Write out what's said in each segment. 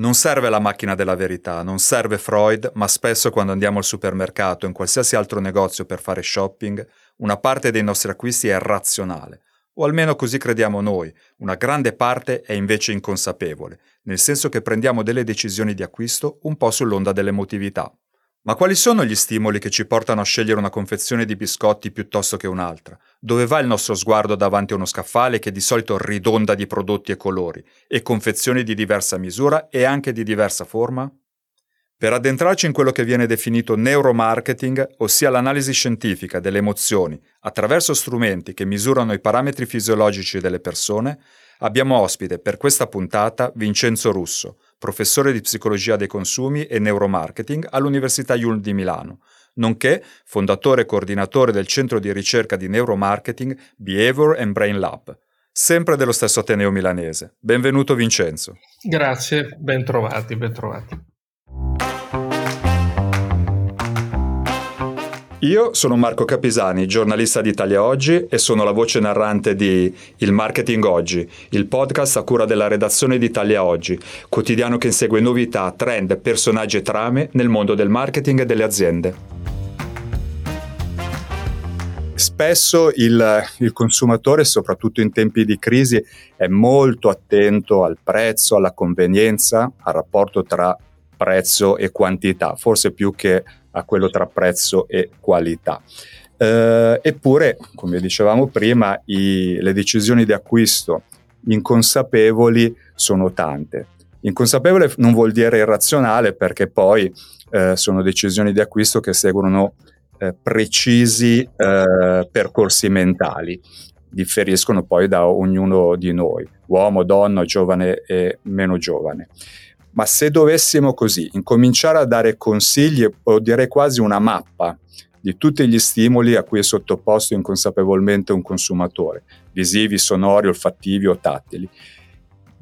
Non serve la macchina della verità, non serve Freud, ma spesso quando andiamo al supermercato o in qualsiasi altro negozio per fare shopping, una parte dei nostri acquisti è razionale, o almeno così crediamo noi, una grande parte è invece inconsapevole, nel senso che prendiamo delle decisioni di acquisto un po' sull'onda dell'emotività. Ma quali sono gli stimoli che ci portano a scegliere una confezione di biscotti piuttosto che un'altra? Dove va il nostro sguardo davanti a uno scaffale che di solito ridonda di prodotti e colori, e confezioni di diversa misura e anche di diversa forma? Per addentrarci in quello che viene definito neuromarketing, ossia l'analisi scientifica delle emozioni attraverso strumenti che misurano i parametri fisiologici delle persone, abbiamo ospite per questa puntata Vincenzo Russo, professore di psicologia dei consumi e neuromarketing all'Università Yulm di Milano, nonché fondatore e coordinatore del centro di ricerca di neuromarketing Behavior and Brain Lab, sempre dello stesso Ateneo milanese. Benvenuto Vincenzo. Grazie, ben trovati, Io sono Marco Capisani, giornalista di Italia Oggi e sono la voce narrante di Il Marketing Oggi, il podcast a cura della redazione di Italia Oggi, quotidiano che insegue novità, trend, personaggi e trame nel mondo del marketing e delle aziende. Spesso il, il, consumatore, soprattutto in tempi di crisi, è molto attento al prezzo, alla convenienza, al rapporto tra prezzo e quantità, forse più che a quello tra prezzo e qualità. Eh, eppure, come dicevamo prima, i, le decisioni di acquisto inconsapevoli sono tante. Inconsapevole non vuol dire irrazionale perché poi eh, sono decisioni di acquisto che seguono eh, precisi eh, percorsi mentali, differiscono poi da ognuno di noi, uomo, donna, giovane e meno giovane ma se dovessimo così incominciare a dare consigli o direi quasi una mappa di tutti gli stimoli a cui è sottoposto inconsapevolmente un consumatore, visivi, sonori, olfattivi o tattili,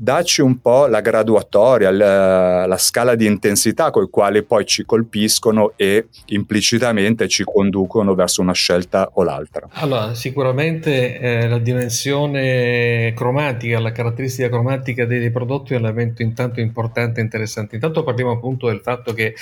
dacci un po' la graduatoria, la, la scala di intensità con i quali poi ci colpiscono e implicitamente ci conducono verso una scelta o l'altra. Allora, sicuramente eh, la dimensione cromatica, la caratteristica cromatica dei, prodotti è un elemento intanto importante e interessante. Intanto parliamo appunto del fatto che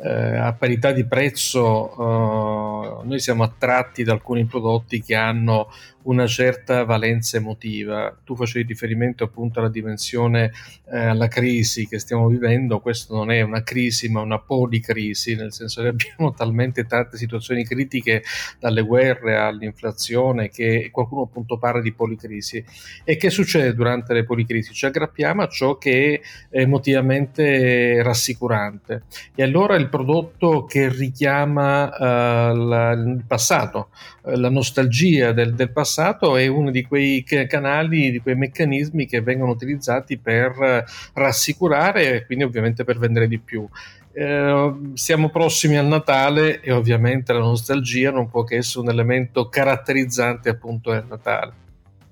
eh, a parità di prezzo eh, noi siamo attratti da alcuni prodotti che hanno una certa valenza emotiva. Tu facevi riferimento appunto alla dimensione, eh, alla crisi che stiamo vivendo, questo non è una crisi ma una policrisi, nel senso che abbiamo talmente tante situazioni critiche, dalle guerre all'inflazione, che qualcuno appunto parla di policrisi. E che succede durante le policrisi? Ci aggrappiamo a ciò che è emotivamente rassicurante. E allora il prodotto che richiama uh, la, il passato, uh, la nostalgia del, del passato, passato è uno di quei canali, di quei meccanismi che vengono utilizzati per rassicurare e quindi ovviamente per vendere di più. Eh, siamo prossimi al Natale e ovviamente la nostalgia non può che essere un elemento caratterizzante appunto del Natale.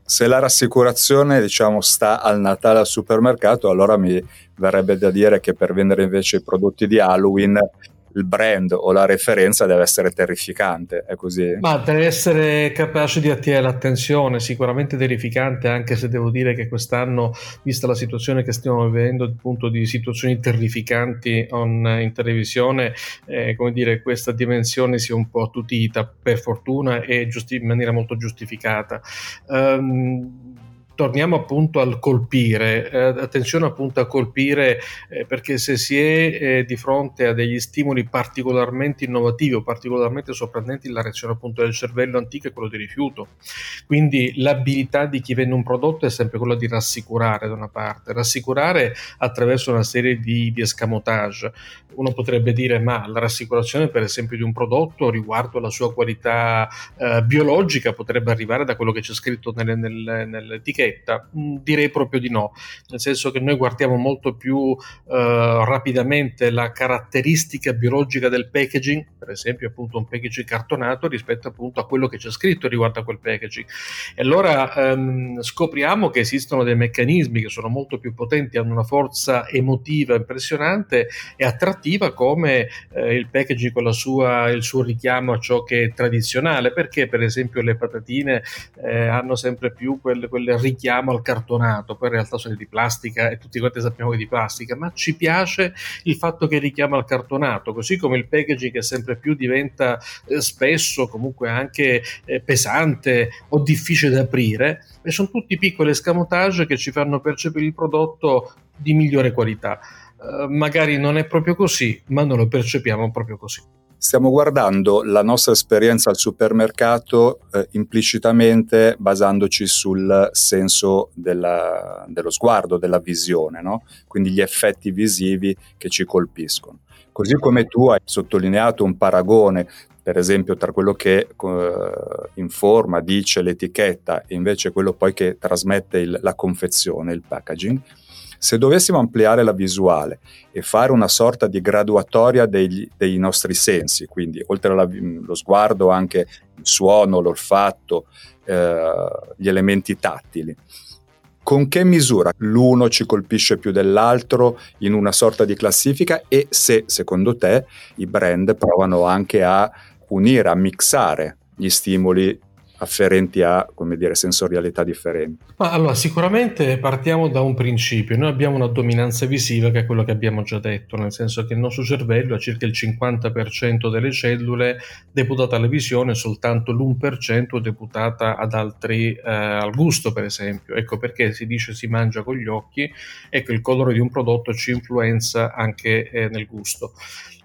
Se la rassicurazione diciamo sta al Natale al supermercato, allora mi verrebbe da dire che per vendere invece i prodotti di Halloween il brand o la referenza deve essere terrificante, è così? Ma deve essere capace di attirare l'attenzione, sicuramente terrificante, anche se devo dire che quest'anno, vista la situazione che stiamo vivendo, appunto di situazioni terrificanti on, in televisione, eh, come dire, questa dimensione si è un po' attutita, per fortuna, e giusti- in maniera molto giustificata. Um, torniamo appunto al colpire, eh, attenzione appunto a colpire eh, perché se si è eh, di fronte a degli stimoli particolarmente innovativi o particolarmente sorprendenti la reazione appunto del cervello antico è quello di rifiuto. Quindi l'abilità di chi vende un prodotto è sempre quella di rassicurare da una parte, rassicurare attraverso una serie di, di escamotage. Uno potrebbe dire ma la rassicurazione per esempio di un prodotto riguardo alla sua qualità eh, biologica potrebbe arrivare da quello che c'è scritto nelle, nell'etichetta etichetta? Mm, direi proprio di no, nel senso che noi guardiamo molto più eh, rapidamente la caratteristica biologica del packaging, per esempio appunto un packaging cartonato rispetto appunto a quello che c'è scritto riguardo a quel packaging. E allora ehm, scopriamo che esistono dei meccanismi che sono molto più potenti, hanno una forza emotiva impressionante e attrattiva come eh, il packaging con sua, il suo richiamo a ciò che è tradizionale, perché per esempio le patatine eh, hanno sempre più quelle, quelle richiamo al cartonato, poi in realtà sono di plastica e tutti quanti sappiamo che è di plastica, ma ci piace il fatto che richiama al cartonato, così come il packaging che sempre più diventa eh, spesso comunque anche eh, pesante o difficile da aprire, e sono tutti piccoli escamotage che ci fanno percepire il prodotto di migliore qualità. Uh, magari non è proprio così, ma noi lo percepiamo proprio così. Stiamo guardando la nostra esperienza al supermercato eh, implicitamente basandoci sul senso della, dello sguardo, della visione, no? quindi gli effetti visivi che ci colpiscono. Così come tu hai sottolineato un paragone, per esempio, tra quello che eh, informa, dice l'etichetta e invece quello poi che trasmette il, la confezione, il packaging, se dovessimo ampliare la visuale e fare una sorta di graduatoria degli, dei nostri sensi, quindi oltre allo sguardo anche il suono, l'olfatto, eh, gli elementi tattili, con che misura l'uno ci colpisce più dell'altro in una sorta di classifica? E se secondo te i brand provano anche a unire, a mixare gli stimoli afferenti a come dire, sensorialità differenti? Ma allora, sicuramente partiamo da un principio. Noi abbiamo una dominanza visiva che è quello che abbiamo già detto, nel senso che il nostro cervello ha circa il 50% delle cellule deputate alla visione, soltanto l'1% deputata ad altri, eh, al gusto per esempio. Ecco perché si dice si mangia con gli occhi, ecco il colore di un prodotto ci influenza anche eh, nel gusto.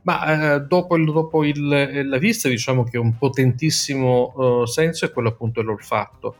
Ma eh, dopo, il, dopo il, la vista diciamo che un potentissimo uh, senso è quello appunto dell'olfatto.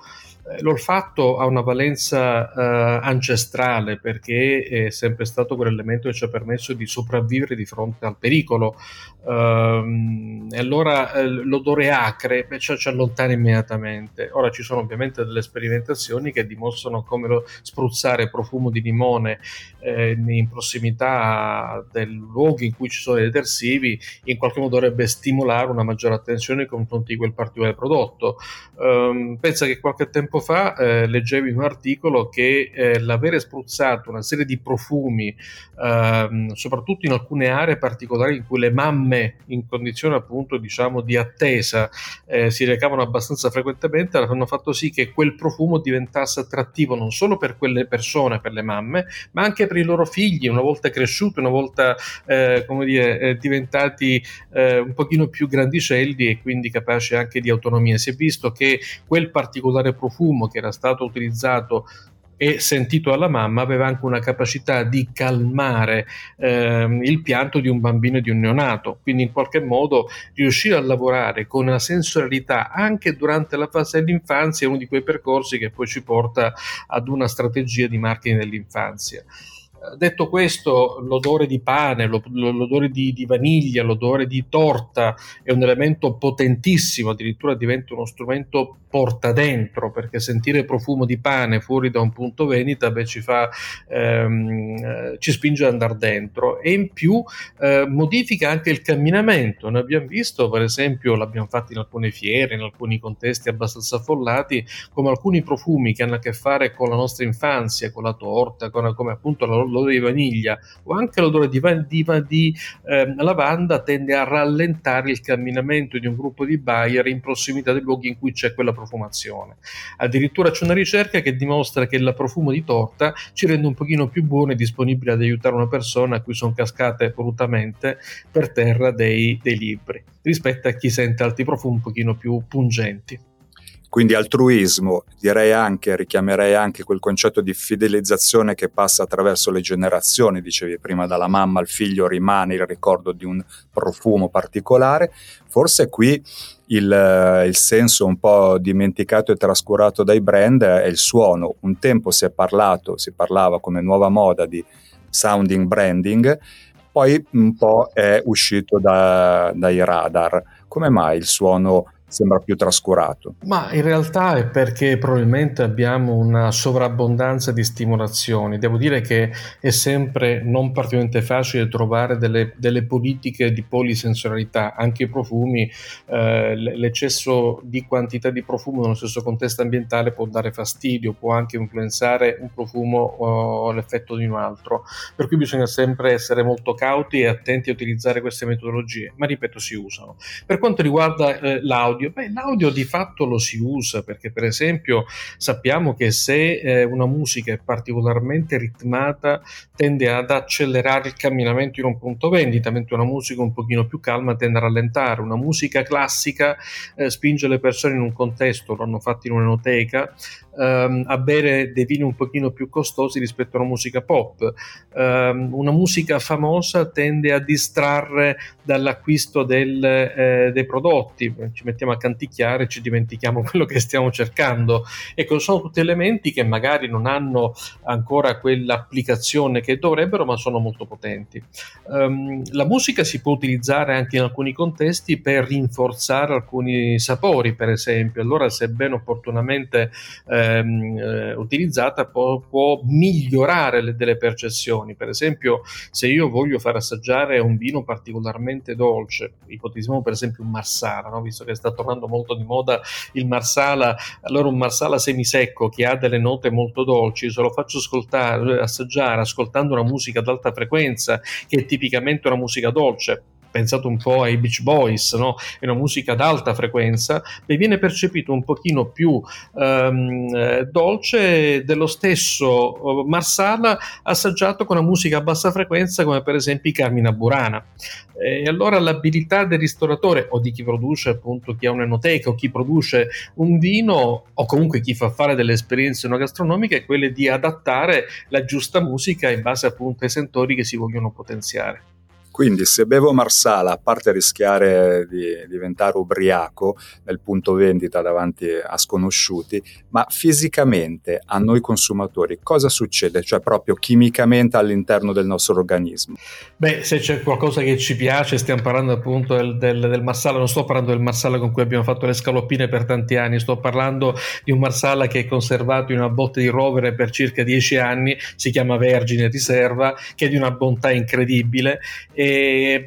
Eh, l'olfatto ha una valenza uh, ancestrale perché è sempre stato quell'elemento che ci ha permesso di sopravvivere di fronte al pericolo. Uh, e allora uh, l'odore acre beh, ci, ci, allontana immediatamente. Ora ci sono ovviamente delle sperimentazioni che dimostrano come lo, spruzzare profumo di limone eh, in prossimità dei luoghi in cui ci sono dei detersivi in qualche modo dovrebbe stimolare una maggiore attenzione nei confronti di quel particolare prodotto. Um, pensa che qualche tempo tempo fa eh, leggevi un articolo che eh, l'avere spruzzato una serie di profumi, ehm, soprattutto in alcune aree particolari in cui le mamme in condizione appunto diciamo di attesa eh, si recavano abbastanza frequentemente, hanno fatto sì che quel profumo diventasse attrattivo non solo per quelle persone, per le mamme, ma anche per i loro figli, una volta cresciuti, una volta eh, come dire, eh, diventati eh, un pochino più grandicelli e quindi capaci anche di autonomia. Si è visto che quel particolare profumo profumo che era stato utilizzato e sentito alla mamma aveva anche una capacità di calmare ehm, il pianto di un bambino e di un neonato, quindi in qualche modo riuscire a lavorare con una sensorialità anche durante la fase dell'infanzia è uno di quei percorsi che poi ci porta ad una strategia di marketing dell'infanzia. Detto questo, l'odore di pane, l'odore di, di, vaniglia, l'odore di torta è un elemento potentissimo, addirittura diventa uno strumento porta dentro, perché sentire profumo di pane fuori da un punto venita beh, ci, fa, ehm, eh, ci spinge ad andare dentro e in più eh, modifica anche il camminamento. Noi abbiamo visto, per esempio, l'abbiamo fatto in alcune fiere, in alcuni contesti abbastanza affollati, come alcuni profumi che hanno a che fare con la nostra infanzia, con la torta, con, come appunto la l'odore di vaniglia o anche l'odore di, di, di eh, lavanda tende a rallentare il camminamento di un gruppo di buyer in prossimità dei luoghi in cui c'è quella profumazione. Addirittura c'è una ricerca che dimostra che il profumo di torta ci rende un pochino più buono e disponibile ad aiutare una persona a cui sono cascate volutamente per terra dei, dei libri rispetto a chi sente altri profumi un pochino più pungenti. Quindi altruismo, direi anche, richiamerei anche quel concetto di fidelizzazione che passa attraverso le generazioni, dicevi prima dalla mamma al figlio rimane il ricordo di un profumo particolare, forse qui il, il, senso un po' dimenticato e trascurato dai brand è il suono. Un tempo si è parlato, si parlava come nuova moda di sounding branding, poi un po' è uscito da, dai radar. Come mai il suono sembra più trascurato. Ma in realtà è perché probabilmente abbiamo una sovrabbondanza di stimolazioni. Devo dire che è sempre non particolarmente facile trovare delle, delle politiche di polisensorialità, anche i profumi, eh, l'eccesso di quantità di profumo nello stesso contesto ambientale può dare fastidio, può anche influenzare un profumo o l'effetto di un altro. Per cui bisogna sempre essere molto cauti e attenti a utilizzare queste metodologie, ma ripeto si usano. Per quanto riguarda eh, l'audio, l'audio? Beh, l'audio di fatto lo si usa perché per esempio sappiamo che se eh, una musica è particolarmente ritmata tende ad accelerare il camminamento in un punto vendita, mentre una musica un pochino più calma tende a rallentare. Una musica classica eh, spinge le persone in un contesto, lo hanno fatto in un'enoteca, ehm, a bere dei vini un pochino più costosi rispetto a una musica pop. Um, una musica famosa tende a distrarre dall'acquisto del, eh, dei prodotti, ci mettiamo a canticchiare e ci dimentichiamo quello che stiamo cercando. Ecco, sono tutti elementi che magari non hanno ancora quell'applicazione che dovrebbero, ma sono molto potenti. Um, la musica si può utilizzare anche in alcuni contesti per rinforzare alcuni sapori, per esempio. Allora, se ben opportunamente ehm, eh, utilizzata, può, può migliorare le, delle percezioni. Per esempio, se io voglio far assaggiare un vino particolarmente dolce, ipotizziamo per esempio un marsala, no? visto che sta tornando molto di moda il marsala, allora un marsala semisecco che ha delle note molto dolci, se lo faccio ascoltare, assaggiare ascoltando una musica ad alta frequenza, che è tipicamente una musica dolce, pensate un po' ai Beach Boys, no? è una musica ad alta frequenza, e viene percepito un pochino più um, dolce dello stesso Marsala assaggiato con una musica a bassa frequenza come per esempio i Carmina Burana. E allora l'abilità del ristoratore o di chi produce appunto chi ha un'enoteca o chi produce un vino o comunque chi fa fare delle esperienze gastronomiche è quella di adattare la giusta musica in base appunto ai sentori che si vogliono potenziare. Quindi se bevo Marsala, a parte rischiare di diventare ubriaco nel punto vendita davanti a sconosciuti, ma fisicamente a noi consumatori cosa succede? Cioè proprio chimicamente all'interno del nostro organismo? Beh, se c'è qualcosa che ci piace, stiamo parlando appunto del, del, del Marsala, non sto parlando del Marsala con cui abbiamo fatto le scaloppine per tanti anni, sto parlando di un Marsala che è conservato in una botte di rovere per circa dieci anni, si chiama Vergine Riserva, che è di una bontà incredibile. E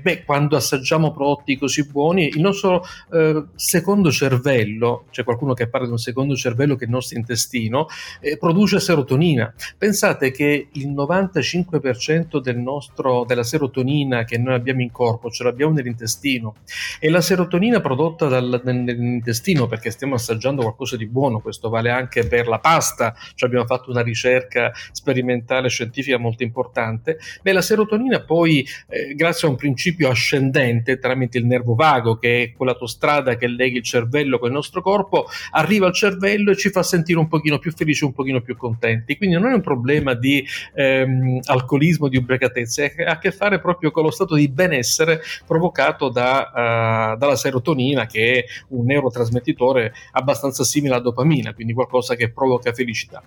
beh, quando assaggiamo prodotti così buoni, il nostro eh, secondo cervello, c'è qualcuno che parla di un secondo cervello che è il nostro intestino, eh, produce serotonina. Pensate che il 95% del nostro, della serotonina che noi abbiamo in corpo ce l'abbiamo nell'intestino e la serotonina prodotta dal, nell'intestino perché stiamo assaggiando qualcosa di buono, questo vale anche per la pasta, cioè abbiamo fatto una ricerca sperimentale scientifica molto importante, beh la serotonina poi eh, grazie grazie a un principio ascendente tramite il nervo vago, che è quell'autostrada che lega il cervello con il nostro corpo, arriva al cervello e ci fa sentire un pochino più felici, un pochino più contenti. Quindi non è un problema di ehm, alcolismo, di ubriacatezza, ha a che fare proprio con lo stato di benessere provocato da, uh, dalla serotonina, che è un neurotrasmettitore abbastanza simile alla dopamina, quindi qualcosa che provoca felicità.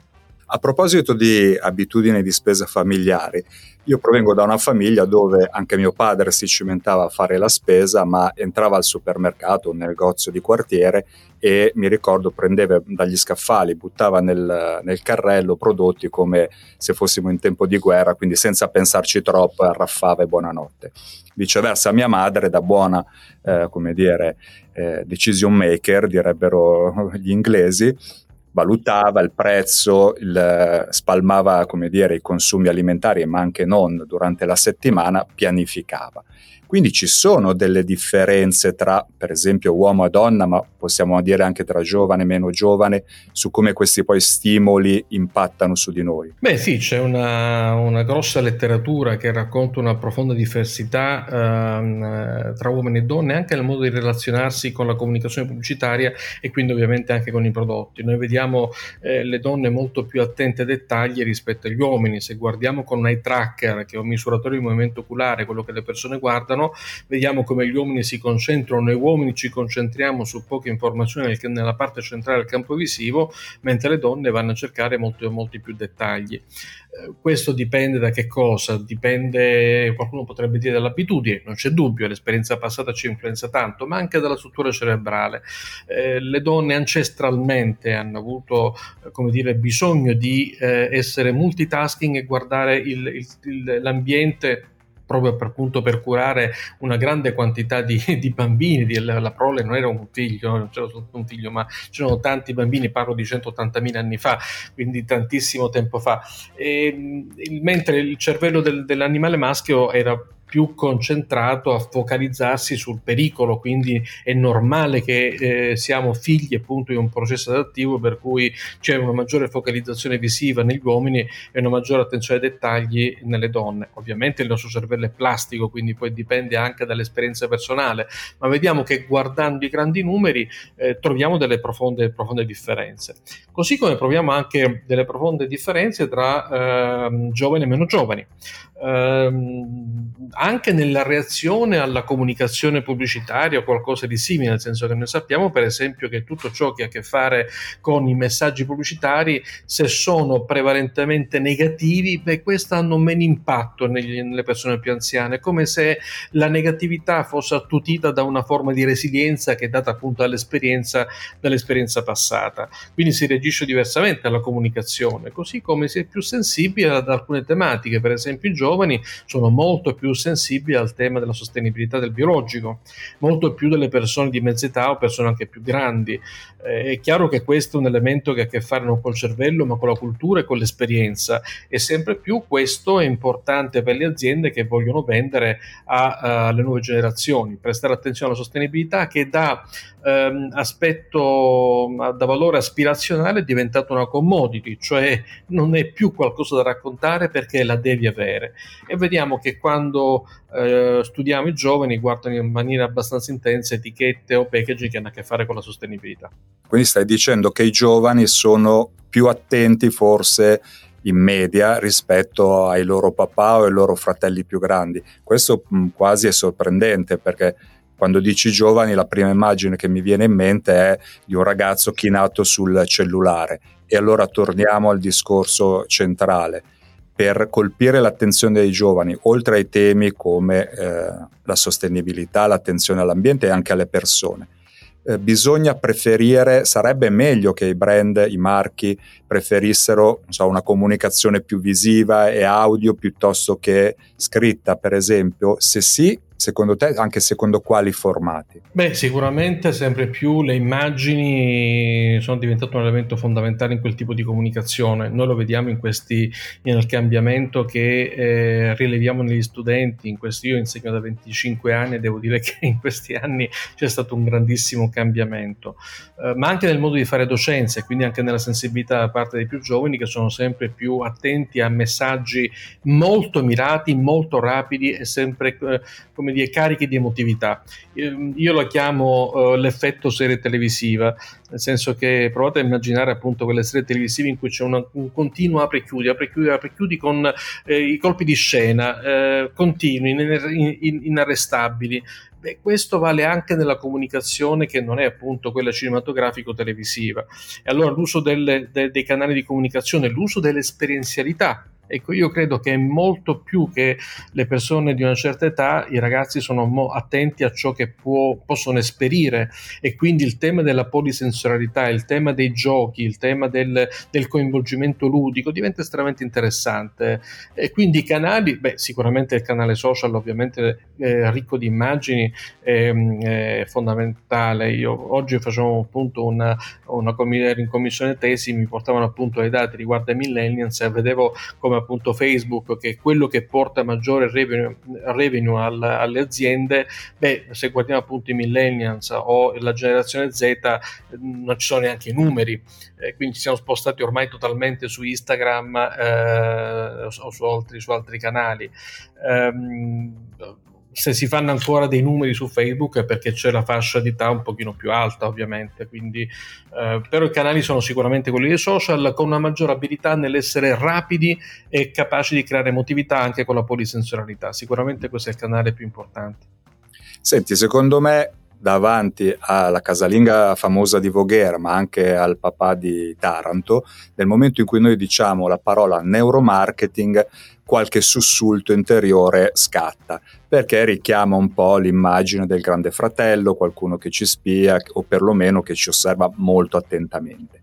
A proposito di abitudini di spesa familiari, io provengo da una famiglia dove anche mio padre si cimentava a fare la spesa, ma entrava al supermercato, un negozio di quartiere e mi ricordo prendeva dagli scaffali, buttava nel, nel carrello prodotti come se fossimo in tempo di guerra, quindi senza pensarci troppo arraffava e buonanotte. Viceversa mia madre, da buona, eh, come dire, eh, decision maker, direbbero gli inglesi, valutava il prezzo, il, spalmava dire, i consumi alimentari, ma anche non durante la settimana, pianificava. Quindi ci sono delle differenze tra, per esempio, uomo e donna, ma possiamo dire anche tra giovane e meno giovane, su come questi poi stimoli impattano su di noi. Beh sì, c'è una, una grossa letteratura che racconta una profonda diversità ehm, tra uomini e donne, anche nel modo di relazionarsi con la comunicazione pubblicitaria e quindi ovviamente anche con i prodotti. Noi vediamo eh, le donne molto più attente ai dettagli rispetto agli uomini. Se guardiamo con eye tracker, che è un misuratore di movimento oculare, quello che le persone guardano, vediamo come gli uomini si concentrano, noi uomini ci concentriamo su poche informazioni nella parte centrale del campo visivo, mentre le donne vanno a cercare molti, molti più dettagli. Eh, questo dipende da che cosa? Dipende, qualcuno potrebbe dire dall'abitudine, non c'è dubbio, l'esperienza passata ci influenza tanto, ma anche dalla struttura cerebrale. Eh, le donne ancestralmente hanno avuto, eh, come dire, bisogno di eh, essere multitasking e guardare il, il, l'ambiente proprio per, appunto, per curare una grande quantità di, di bambini. Di, la, la, prole non era un figlio, non c'era soltanto un figlio, ma c'erano tanti bambini, parlo di 180.000 anni fa, quindi tantissimo tempo fa. E, mentre il cervello del, dell'animale maschio era più concentrato a focalizzarsi sul pericolo, quindi è normale che eh, siamo figli appunto di un processo adattivo per cui c'è una maggiore focalizzazione visiva negli uomini e una maggiore attenzione ai dettagli nelle donne. Ovviamente il nostro cervello è plastico, quindi poi dipende anche dall'esperienza personale, ma vediamo che guardando i grandi numeri eh, troviamo delle profonde, profonde differenze. Così come proviamo anche delle profonde differenze tra eh, giovani e meno giovani ehm, anche nella reazione alla comunicazione pubblicitaria o qualcosa di simile, nel senso che noi sappiamo per esempio che tutto ciò che ha a che fare con i messaggi pubblicitari, se sono prevalentemente negativi, beh, questo hanno meno impatto negli, nelle persone più anziane, come se la negatività fosse attutita da una forma di resilienza che è data appunto dall'esperienza, dall'esperienza passata. Quindi si reagisce diversamente alla comunicazione, così come si è più sensibile ad alcune tematiche, per esempio i giovani giovani sono molto più sensibili al tema della sostenibilità del biologico, molto più delle persone di mezza età o persone anche più grandi. Eh, è chiaro che questo è un elemento che ha a che fare non col cervello ma con la cultura e con l'esperienza e sempre più questo è importante per le aziende che vogliono vendere a, alle nuove generazioni, prestare attenzione alla sostenibilità che da ehm, aspetto da valore aspirazionale è diventato una commodity, cioè non è più qualcosa da raccontare perché la devi avere e vediamo che quando eh, studiamo i giovani guardano in maniera abbastanza intensa etichette o packaging che hanno a che fare con la sostenibilità. Quindi stai dicendo che i giovani sono più attenti forse in media rispetto ai loro papà o ai loro fratelli più grandi. Questo mh, quasi è sorprendente perché quando dici giovani la prima immagine che mi viene in mente è di un ragazzo chinato sul cellulare. E allora torniamo al discorso centrale per colpire l'attenzione dei giovani, oltre ai temi come eh, la sostenibilità, l'attenzione all'ambiente e anche alle persone. Eh, bisogna preferire, sarebbe meglio che i brand, i marchi preferissero so, una comunicazione più visiva e audio piuttosto che scritta, per esempio? Se sì, secondo te, anche secondo quali formati? Beh, sicuramente sempre più le immagini sono diventate un elemento fondamentale in quel tipo di comunicazione. Noi lo vediamo in questi, nel cambiamento che eh, rileviamo negli studenti. Questi, io insegno da 25 anni e devo dire che in questi anni c'è stato un grandissimo cambiamento, eh, ma anche nel modo di fare docenza e quindi anche nella sensibilità da parte dei più giovani che sono sempre più attenti a messaggi molto mirati, molto rapidi e sempre eh, come dire, carichi di emotività. Io la chiamo uh, l'effetto serie televisiva, nel senso che provate a immaginare appunto quelle serie televisive in cui c'è una, un continuo apri e chiudi, apri e chiudi, apri e chiudi con eh, i colpi di scena eh, continui, in, in, inarrestabili. Beh, questo vale anche nella comunicazione che non è appunto quella cinematografico-televisiva. E allora l'uso delle, de, dei canali di comunicazione, l'uso dell'esperienzialità Ecco, io credo che molto più che le persone di una certa età, i ragazzi sono mo- attenti a ciò che può, possono esperire e quindi il tema della polisensorialità, il tema dei giochi, il tema del, del coinvolgimento ludico diventa estremamente interessante. E quindi i canali, beh, sicuramente il canale social ovviamente è ricco di immagini, è, è fondamentale. Io oggi facevo appunto una, una in commissione tesi, mi portavano appunto ai dati riguardo ai millennials e vedevo come come appunto Facebook, che è quello che porta maggiore revenue, revenue alle, alle aziende, beh, se guardiamo appunto i millennials o la generazione Z, non ci sono neanche i numeri, eh, quindi ci siamo spostati ormai totalmente su Instagram eh, o su altri, su altri canali. Um, se si fanno ancora dei numeri su Facebook è perché c'è la fascia di età un pochino più alta ovviamente, quindi, eh, però i canali sono sicuramente quelli dei social con una maggiore abilità nell'essere rapidi e capaci di creare emotività anche con la polisensorialità, sicuramente questo è il canale più importante. Senti, secondo me davanti alla casalinga famosa di Voghera, ma anche al papà di Taranto, nel momento in cui noi diciamo la parola neuromarketing, qualche sussulto interiore scatta, perché richiama un po' l'immagine del grande fratello, qualcuno che ci spia o perlomeno che ci osserva molto attentamente.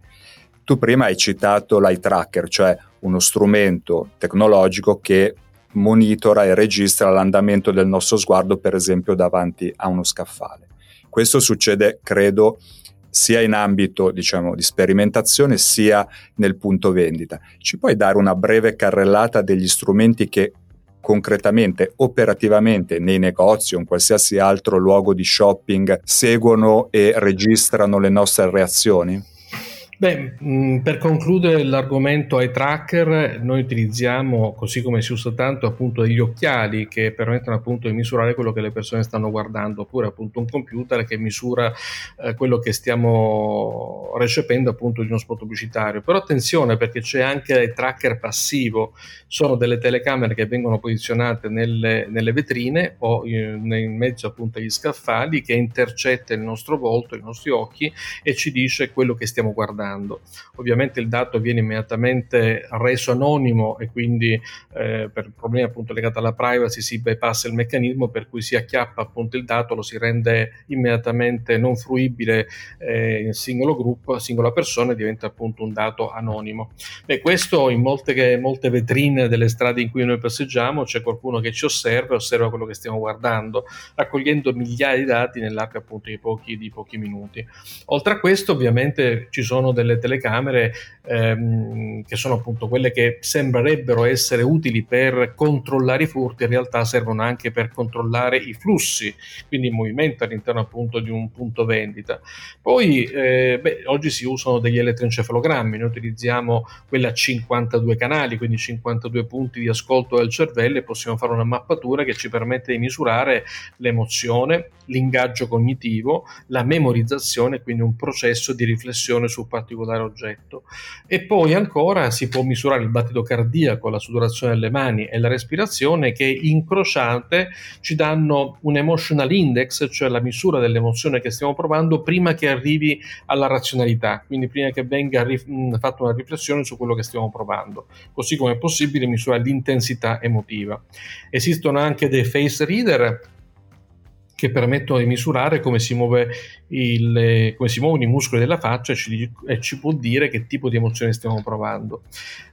Tu prima hai citato l'eye tracker, cioè uno strumento tecnologico che monitora e registra l'andamento del nostro sguardo, per esempio davanti a uno scaffale. Questo succede, credo, sia in ambito diciamo, di sperimentazione sia nel punto vendita. Ci puoi dare una breve carrellata degli strumenti che concretamente, operativamente nei negozi o in qualsiasi altro luogo di shopping seguono e registrano le nostre reazioni? Beh, mh, per concludere l'argomento eye tracker, noi utilizziamo, così come si usa tanto, appunto degli occhiali che permettono appunto di misurare quello che le persone stanno guardando, oppure appunto un computer che misura eh, quello che stiamo recependo appunto di uno spot pubblicitario. Però attenzione perché c'è anche il tracker passivo, sono delle telecamere che vengono posizionate nelle, nelle vetrine o in, in mezzo appunto agli scaffali che intercetta il nostro volto, i nostri occhi e ci dice quello che stiamo guardando funzionando. Ovviamente il dato viene immediatamente reso anonimo e quindi eh, per problemi appunto legati alla privacy si bypassa il meccanismo per cui si acchiappa appunto il dato, lo si rende immediatamente non fruibile eh, in singolo gruppo, singola persona e diventa appunto un dato anonimo. Beh, questo in molte, molte vetrine delle strade in cui noi passeggiamo c'è qualcuno che ci osserva, osserva quello che stiamo guardando, raccogliendo migliaia di dati nell'arco appunto di pochi, di pochi minuti. Oltre a questo ovviamente ci sono delle telecamere ehm, che sono appunto quelle che sembrerebbero essere utili per controllare i furti, in realtà servono anche per controllare i flussi, quindi il movimento all'interno appunto di un punto vendita. Poi eh, beh, oggi si usano degli elettroencefalogrammi, noi utilizziamo quella a 52 canali, quindi 52 punti di ascolto del cervello e possiamo fare una mappatura che ci permette di misurare l'emozione, l'ingaggio cognitivo, la memorizzazione, quindi un processo di riflessione su particolare oggetto. E poi ancora si può misurare il battito cardiaco, la sudorazione delle mani e la respirazione che incrociate ci danno un emotional index, cioè la misura dell'emozione che stiamo provando prima che arrivi alla razionalità, quindi prima che venga rif- fatta una riflessione su quello che stiamo provando, così come è possibile misurare l'intensità emotiva. Esistono anche dei face reader che permettono di misurare come si, il, come si muovono i muscoli della faccia e ci, e ci, può dire che tipo di emozione stiamo provando.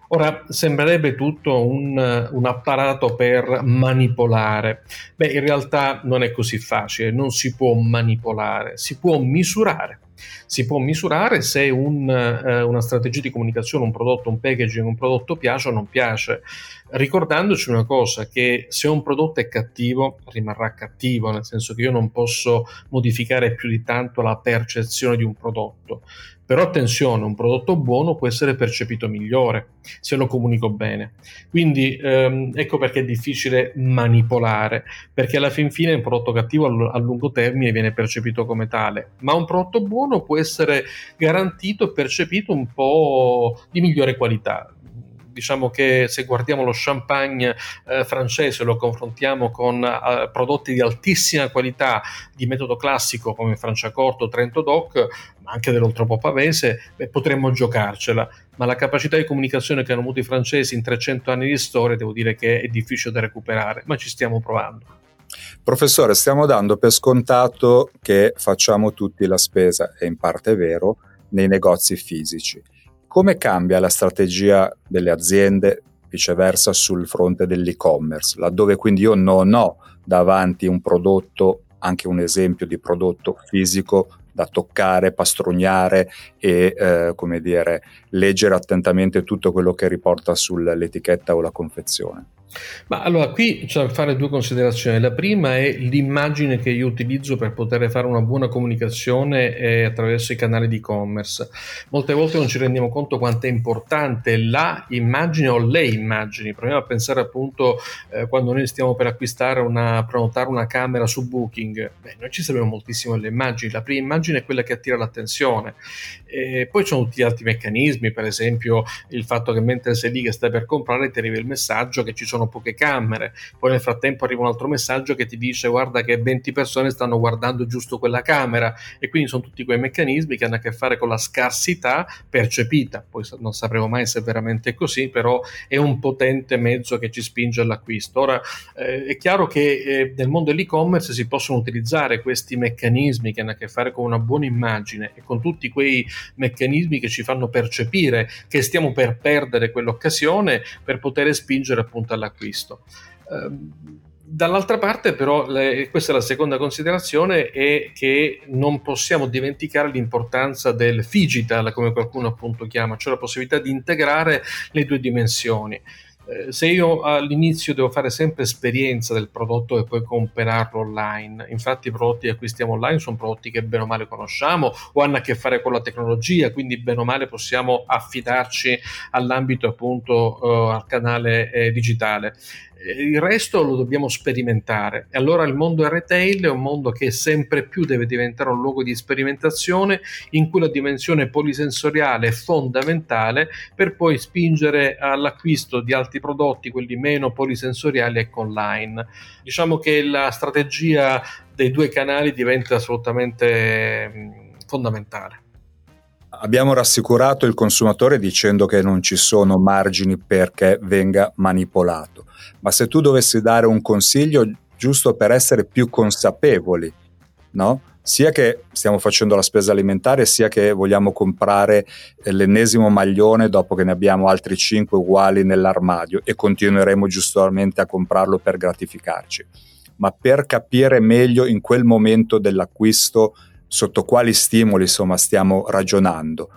Ora, sembrerebbe tutto un, un, apparato per manipolare. Beh, in realtà non è così facile, non si può manipolare, si può misurare. Si può misurare se un, eh, una strategia di comunicazione, un prodotto, un packaging, un prodotto piace o non piace, ricordandoci una cosa, che se un prodotto è cattivo, rimarrà cattivo, nel senso che io non posso modificare più di tanto la percezione di un prodotto. Però attenzione, un prodotto buono può essere percepito migliore se lo comunico bene. Quindi ehm, ecco perché è difficile manipolare, perché alla fin fine un prodotto cattivo a lungo termine viene percepito come tale, ma un prodotto buono può essere garantito e percepito un po' di migliore qualità diciamo che se guardiamo lo champagne eh, francese lo confrontiamo con eh, prodotti di altissima qualità di metodo classico come Franciacorto, Trento Doc, ma anche dell'Oltroppo Pavese, beh, potremmo giocarcela. Ma la capacità di comunicazione che hanno avuto i francesi in 300 anni di storia devo dire che è difficile da recuperare, ma ci stiamo provando. Professore, stiamo dando per scontato che facciamo tutti la spesa, e in parte è vero, nei negozi fisici. Come cambia la strategia delle aziende viceversa sul fronte dell'e-commerce, laddove quindi io non ho davanti un prodotto, anche un esempio di prodotto fisico da toccare, pastrugnare e eh, come dire, leggere attentamente tutto quello che riporta sull'etichetta o la confezione. Ma allora qui c'è da fare due considerazioni. La prima è l'immagine che io utilizzo per poter fare una buona comunicazione eh, attraverso i canali di e-commerce. Molte volte non ci rendiamo conto quanto è importante la immagine o le immagini. Proviamo a pensare appunto eh, quando noi stiamo per acquistare una, prenotare una camera su Booking. Beh, noi ci sappiamo moltissimo le immagini. La prima immagine è quella che attira l'attenzione. E poi ci sono tutti gli altri meccanismi, per esempio il fatto che mentre sei lì che stai per comprare ti arriva il messaggio che ci sono sono poche camere, poi nel frattempo arriva un altro messaggio che ti dice guarda che 20 persone stanno guardando giusto quella camera. E quindi sono tutti quei meccanismi che hanno a che fare con la scarsità percepita, poi non sapremo mai se veramente è così, però è un potente mezzo che ci spinge all'acquisto. Ora eh, è chiaro che eh, nel mondo dell'e-commerce si possono utilizzare questi meccanismi che hanno a che fare con una buona immagine e con tutti quei meccanismi che ci fanno percepire che stiamo per perdere quell'occasione per poter spingere appunto alla l'acquisto. Ehm, dall'altra parte però, questa è la seconda considerazione, è che non possiamo dimenticare l'importanza del digital, come qualcuno appunto chiama, cioè la possibilità di integrare le due dimensioni. Eh, se io all'inizio devo fare sempre esperienza del prodotto e poi comprarlo online, infatti i prodotti che acquistiamo online sono prodotti che bene o male conosciamo o hanno a che fare con la tecnologia, quindi bene o male possiamo affidarci all'ambito appunto uh, al canale eh, digitale il resto lo dobbiamo sperimentare. E allora il mondo retail è un mondo che sempre più deve diventare un luogo di sperimentazione in cui la dimensione polisensoriale è fondamentale per poi spingere all'acquisto di altri prodotti, quelli meno polisensoriali, ecco online. Diciamo che la strategia dei due canali diventa assolutamente fondamentale. Abbiamo rassicurato il consumatore dicendo che non ci sono margini perché venga manipolato, ma se tu dovessi dare un consiglio giusto per essere più consapevoli, no? sia che stiamo facendo la spesa alimentare, sia che vogliamo comprare l'ennesimo maglione dopo che ne abbiamo altri 5 uguali nell'armadio e continueremo giustamente a comprarlo per gratificarci. Ma per capire meglio in quel momento dell'acquisto sotto quali stimoli insomma, stiamo ragionando.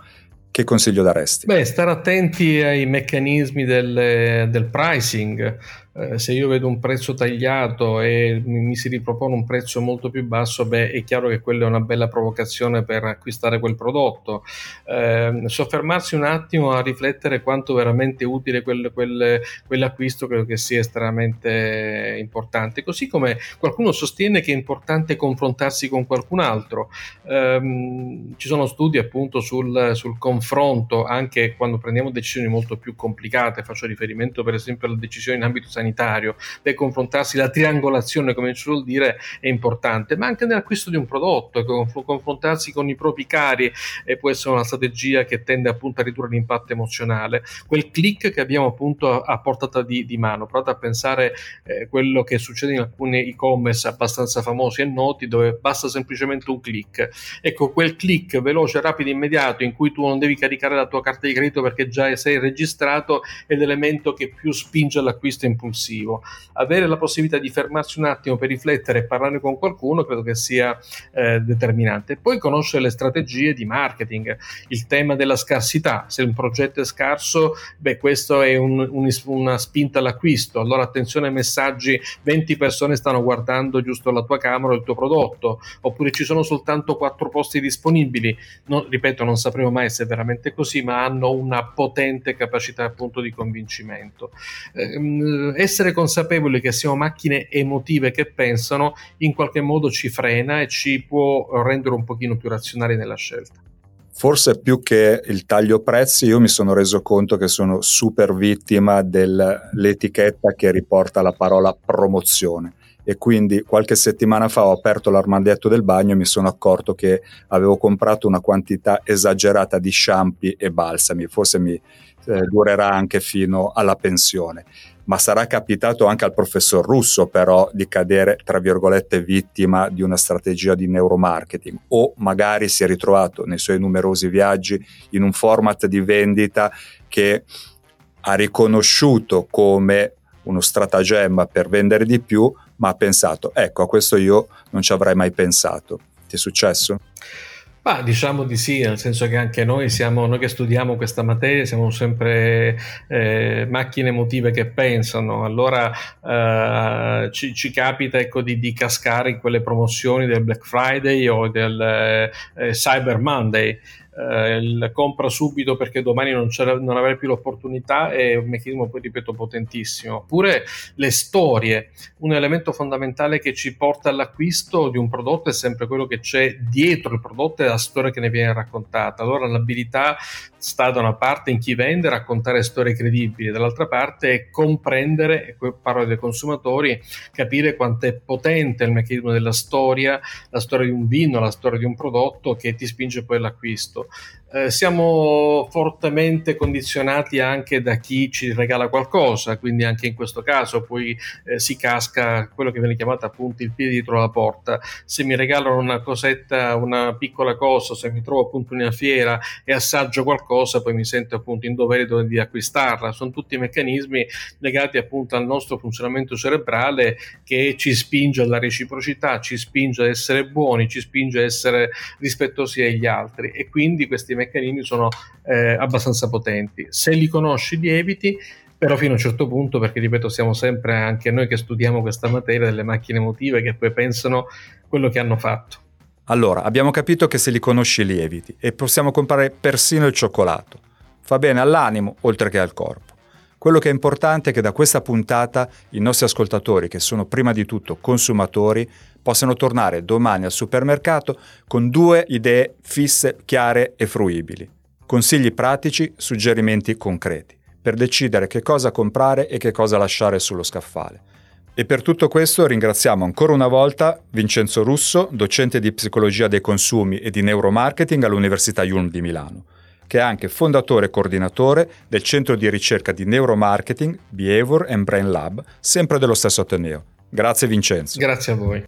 Che consiglio daresti? Beh, stare attenti ai meccanismi del, del pricing, eh, se io vedo un prezzo tagliato e mi si ripropone un prezzo molto più basso, beh, è chiaro che quella è una bella provocazione per acquistare quel prodotto. Eh, soffermarsi un attimo a riflettere quanto veramente utile quel, quel, quell'acquisto credo che sia estremamente importante. Così come qualcuno sostiene che è importante confrontarsi con qualcun altro. Eh, ci sono studi appunto sul, sul confronto anche quando prendiamo decisioni molto più complicate. Faccio riferimento per esempio alle decisioni in ambito sanitario sanitario, per confrontarsi, la triangolazione, come si suol dire, è importante, ma anche nell'acquisto di un prodotto, confrontarsi con i propri cari eh, può essere una strategia che tende appunto a ridurre l'impatto emozionale. Quel click che abbiamo appunto a, portata di, di mano, provate a pensare eh, quello che succede in alcuni e-commerce abbastanza famosi e noti dove basta semplicemente un click. Ecco, quel click veloce, rapido, immediato in cui tu non devi caricare la tua carta di credito perché già sei registrato è l'elemento che più spinge all'acquisto impulsivo impulsivo. Avere la possibilità di fermarsi un attimo per riflettere e parlare con qualcuno credo che sia eh, determinante. Poi conoscere le strategie di marketing, il tema della scarsità. Se un progetto è scarso, beh, questo è un, un, una spinta all'acquisto. Allora attenzione ai messaggi, 20 persone stanno guardando giusto la tua camera o il tuo prodotto, oppure ci sono soltanto 4 posti disponibili. Non, ripeto, non sapremo mai se è veramente così, ma hanno una potente capacità appunto di convincimento. Eh, essere consapevoli che siamo macchine emotive che pensano in qualche modo ci frena e ci può rendere un pochino più razionali nella scelta. Forse più che il taglio prezzi, io mi sono reso conto che sono super vittima dell'etichetta che riporta la parola promozione. E quindi qualche settimana fa ho aperto l'armadietto del bagno e mi sono accorto che avevo comprato una quantità esagerata di shampoo e balsami, forse mi eh, durerà anche fino alla pensione ma sarà capitato anche al professor Russo però di cadere, tra virgolette, vittima di una strategia di neuromarketing o magari si è ritrovato nei suoi numerosi viaggi in un format di vendita che ha riconosciuto come uno stratagemma per vendere di più, ma ha pensato, ecco, a questo io non ci avrei mai pensato. Ti è successo? Ma diciamo di sì, nel senso che anche noi siamo, noi che studiamo questa materia, siamo sempre eh, macchine emotive che pensano, allora eh, ci, ci, capita ecco, di, di, cascare in quelle promozioni del Black Friday o del eh, Cyber Monday eh, compra subito perché domani non, non avrai più l'opportunità è un meccanismo, poi ripeto, potentissimo. Oppure le storie, un elemento fondamentale che ci porta all'acquisto di un prodotto è sempre quello che c'è dietro il prodotto e la storia che ne viene raccontata. Allora l'abilità sta da una parte in chi vende raccontare storie credibili, dall'altra parte comprendere, e qui parlo dei consumatori, capire quanto è potente il meccanismo della storia, la storia di un vino, la storia di un prodotto che ti spinge poi all'acquisto. Eh, siamo fortemente condizionati anche da chi ci regala qualcosa, quindi anche in questo caso poi eh, si casca quello che viene chiamato appunto il piede dietro la porta. Se mi regalano una cosetta, una piccola cosa, se mi trovo appunto in una fiera e assaggio qualcosa, poi mi sento appunto in dovere di acquistarla. Sono tutti meccanismi legati appunto al nostro funzionamento cerebrale che ci spinge alla reciprocità, ci spinge ad essere buoni, ci spinge ad essere rispettosi agli altri e quindi questi meccanismi sono eh, abbastanza potenti. Se li conosci, li eviti. però fino a un certo punto, perché ripeto, siamo sempre anche noi che studiamo questa materia delle macchine emotive che poi pensano quello che hanno fatto. Allora, abbiamo capito che se li conosci li eviti e possiamo comprare persino il cioccolato. Fa bene all'animo oltre che al corpo. Quello che è importante è che da questa puntata i nostri ascoltatori, che sono prima di tutto consumatori, possano tornare domani al supermercato con due idee fisse, chiare e fruibili. Consigli pratici, suggerimenti concreti per decidere che cosa comprare e che cosa lasciare sullo scaffale. E per tutto questo ringraziamo ancora una volta Vincenzo Russo, docente di psicologia dei consumi e di neuromarketing all'Università Yulm di Milano, che è anche fondatore e coordinatore del centro di ricerca di neuromarketing Behavior and Brain Lab, sempre dello stesso Ateneo. Grazie Vincenzo. Grazie a voi.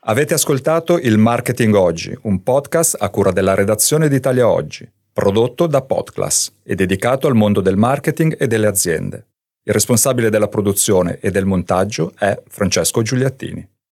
Avete ascoltato il Marketing Oggi, un podcast a cura della redazione d'Italia Oggi, prodotto da Podclass e dedicato al mondo del marketing e delle aziende. Il responsabile della produzione e del montaggio è Francesco Giuliattini.